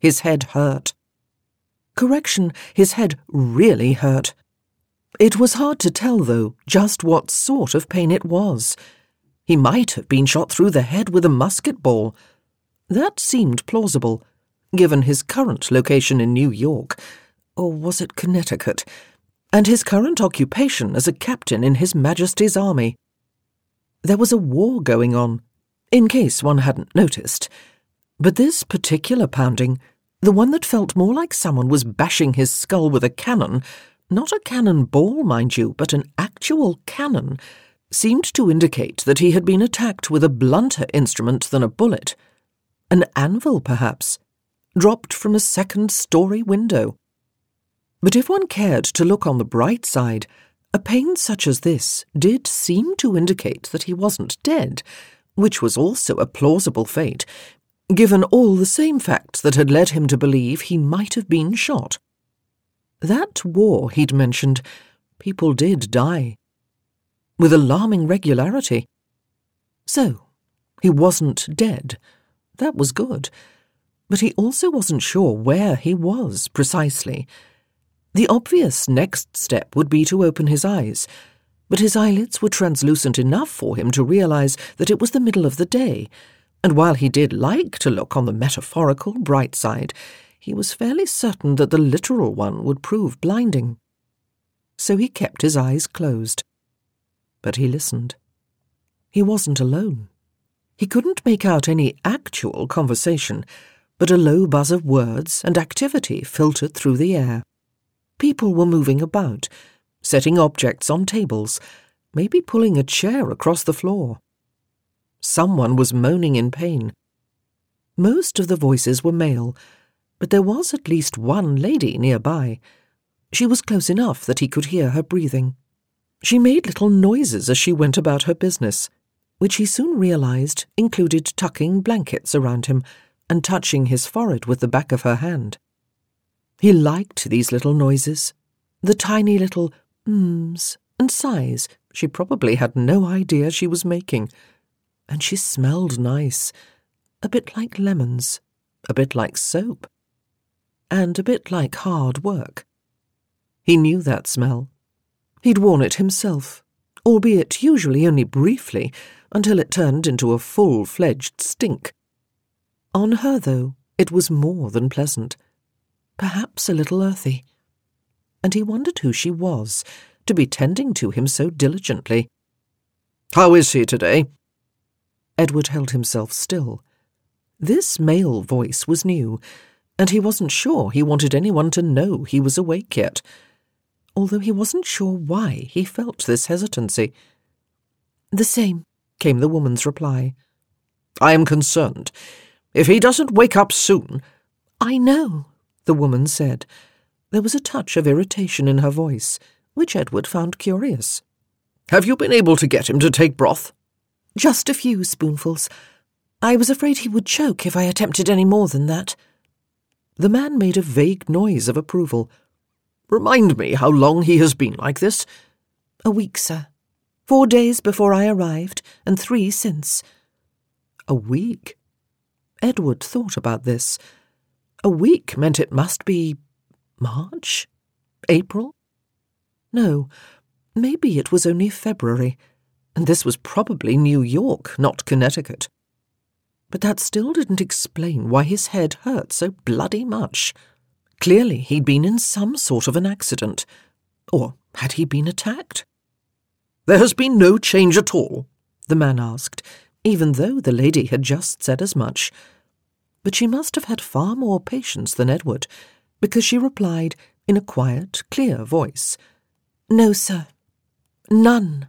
His head hurt. Correction, his head really hurt. It was hard to tell, though, just what sort of pain it was. He might have been shot through the head with a musket ball. That seemed plausible, given his current location in New York, or was it Connecticut, and his current occupation as a captain in His Majesty's Army. There was a war going on, in case one hadn't noticed. But this particular pounding, the one that felt more like someone was bashing his skull with a cannon, not a cannon ball, mind you, but an actual cannon, seemed to indicate that he had been attacked with a blunter instrument than a bullet. An anvil, perhaps, dropped from a second story window. But if one cared to look on the bright side, a pain such as this did seem to indicate that he wasn't dead, which was also a plausible fate, given all the same facts that had led him to believe he might have been shot. That war he'd mentioned, people did die. With alarming regularity. So, he wasn't dead. That was good. But he also wasn't sure where he was precisely. The obvious next step would be to open his eyes, but his eyelids were translucent enough for him to realize that it was the middle of the day, and while he did like to look on the metaphorical bright side, he was fairly certain that the literal one would prove blinding. So he kept his eyes closed. But he listened. He wasn't alone. He couldn't make out any actual conversation, but a low buzz of words and activity filtered through the air. People were moving about, setting objects on tables, maybe pulling a chair across the floor. Someone was moaning in pain. Most of the voices were male, but there was at least one lady nearby. She was close enough that he could hear her breathing. She made little noises as she went about her business, which he soon realized included tucking blankets around him and touching his forehead with the back of her hand. He liked these little noises, the tiny little mms and sighs she probably had no idea she was making. And she smelled nice, a bit like lemons, a bit like soap, and a bit like hard work. He knew that smell. He'd worn it himself, albeit usually only briefly, until it turned into a full fledged stink. On her, though, it was more than pleasant, perhaps a little earthy. And he wondered who she was, to be tending to him so diligently. How is he today? Edward held himself still. This male voice was new, and he wasn't sure he wanted anyone to know he was awake yet, although he wasn't sure why he felt this hesitancy. The same, came the woman's reply. I am concerned. If he doesn't wake up soon. I know, the woman said. There was a touch of irritation in her voice, which Edward found curious. Have you been able to get him to take broth? Just a few spoonfuls. I was afraid he would choke if I attempted any more than that. The man made a vague noise of approval. Remind me how long he has been like this? A week, sir. Four days before I arrived, and three since. A week? Edward thought about this. A week meant it must be March? April? No, maybe it was only February, and this was probably New York, not Connecticut. But that still didn't explain why his head hurt so bloody much. Clearly, he'd been in some sort of an accident. Or had he been attacked? There has been no change at all? the man asked, even though the lady had just said as much. But she must have had far more patience than Edward, because she replied in a quiet, clear voice, No, sir. None.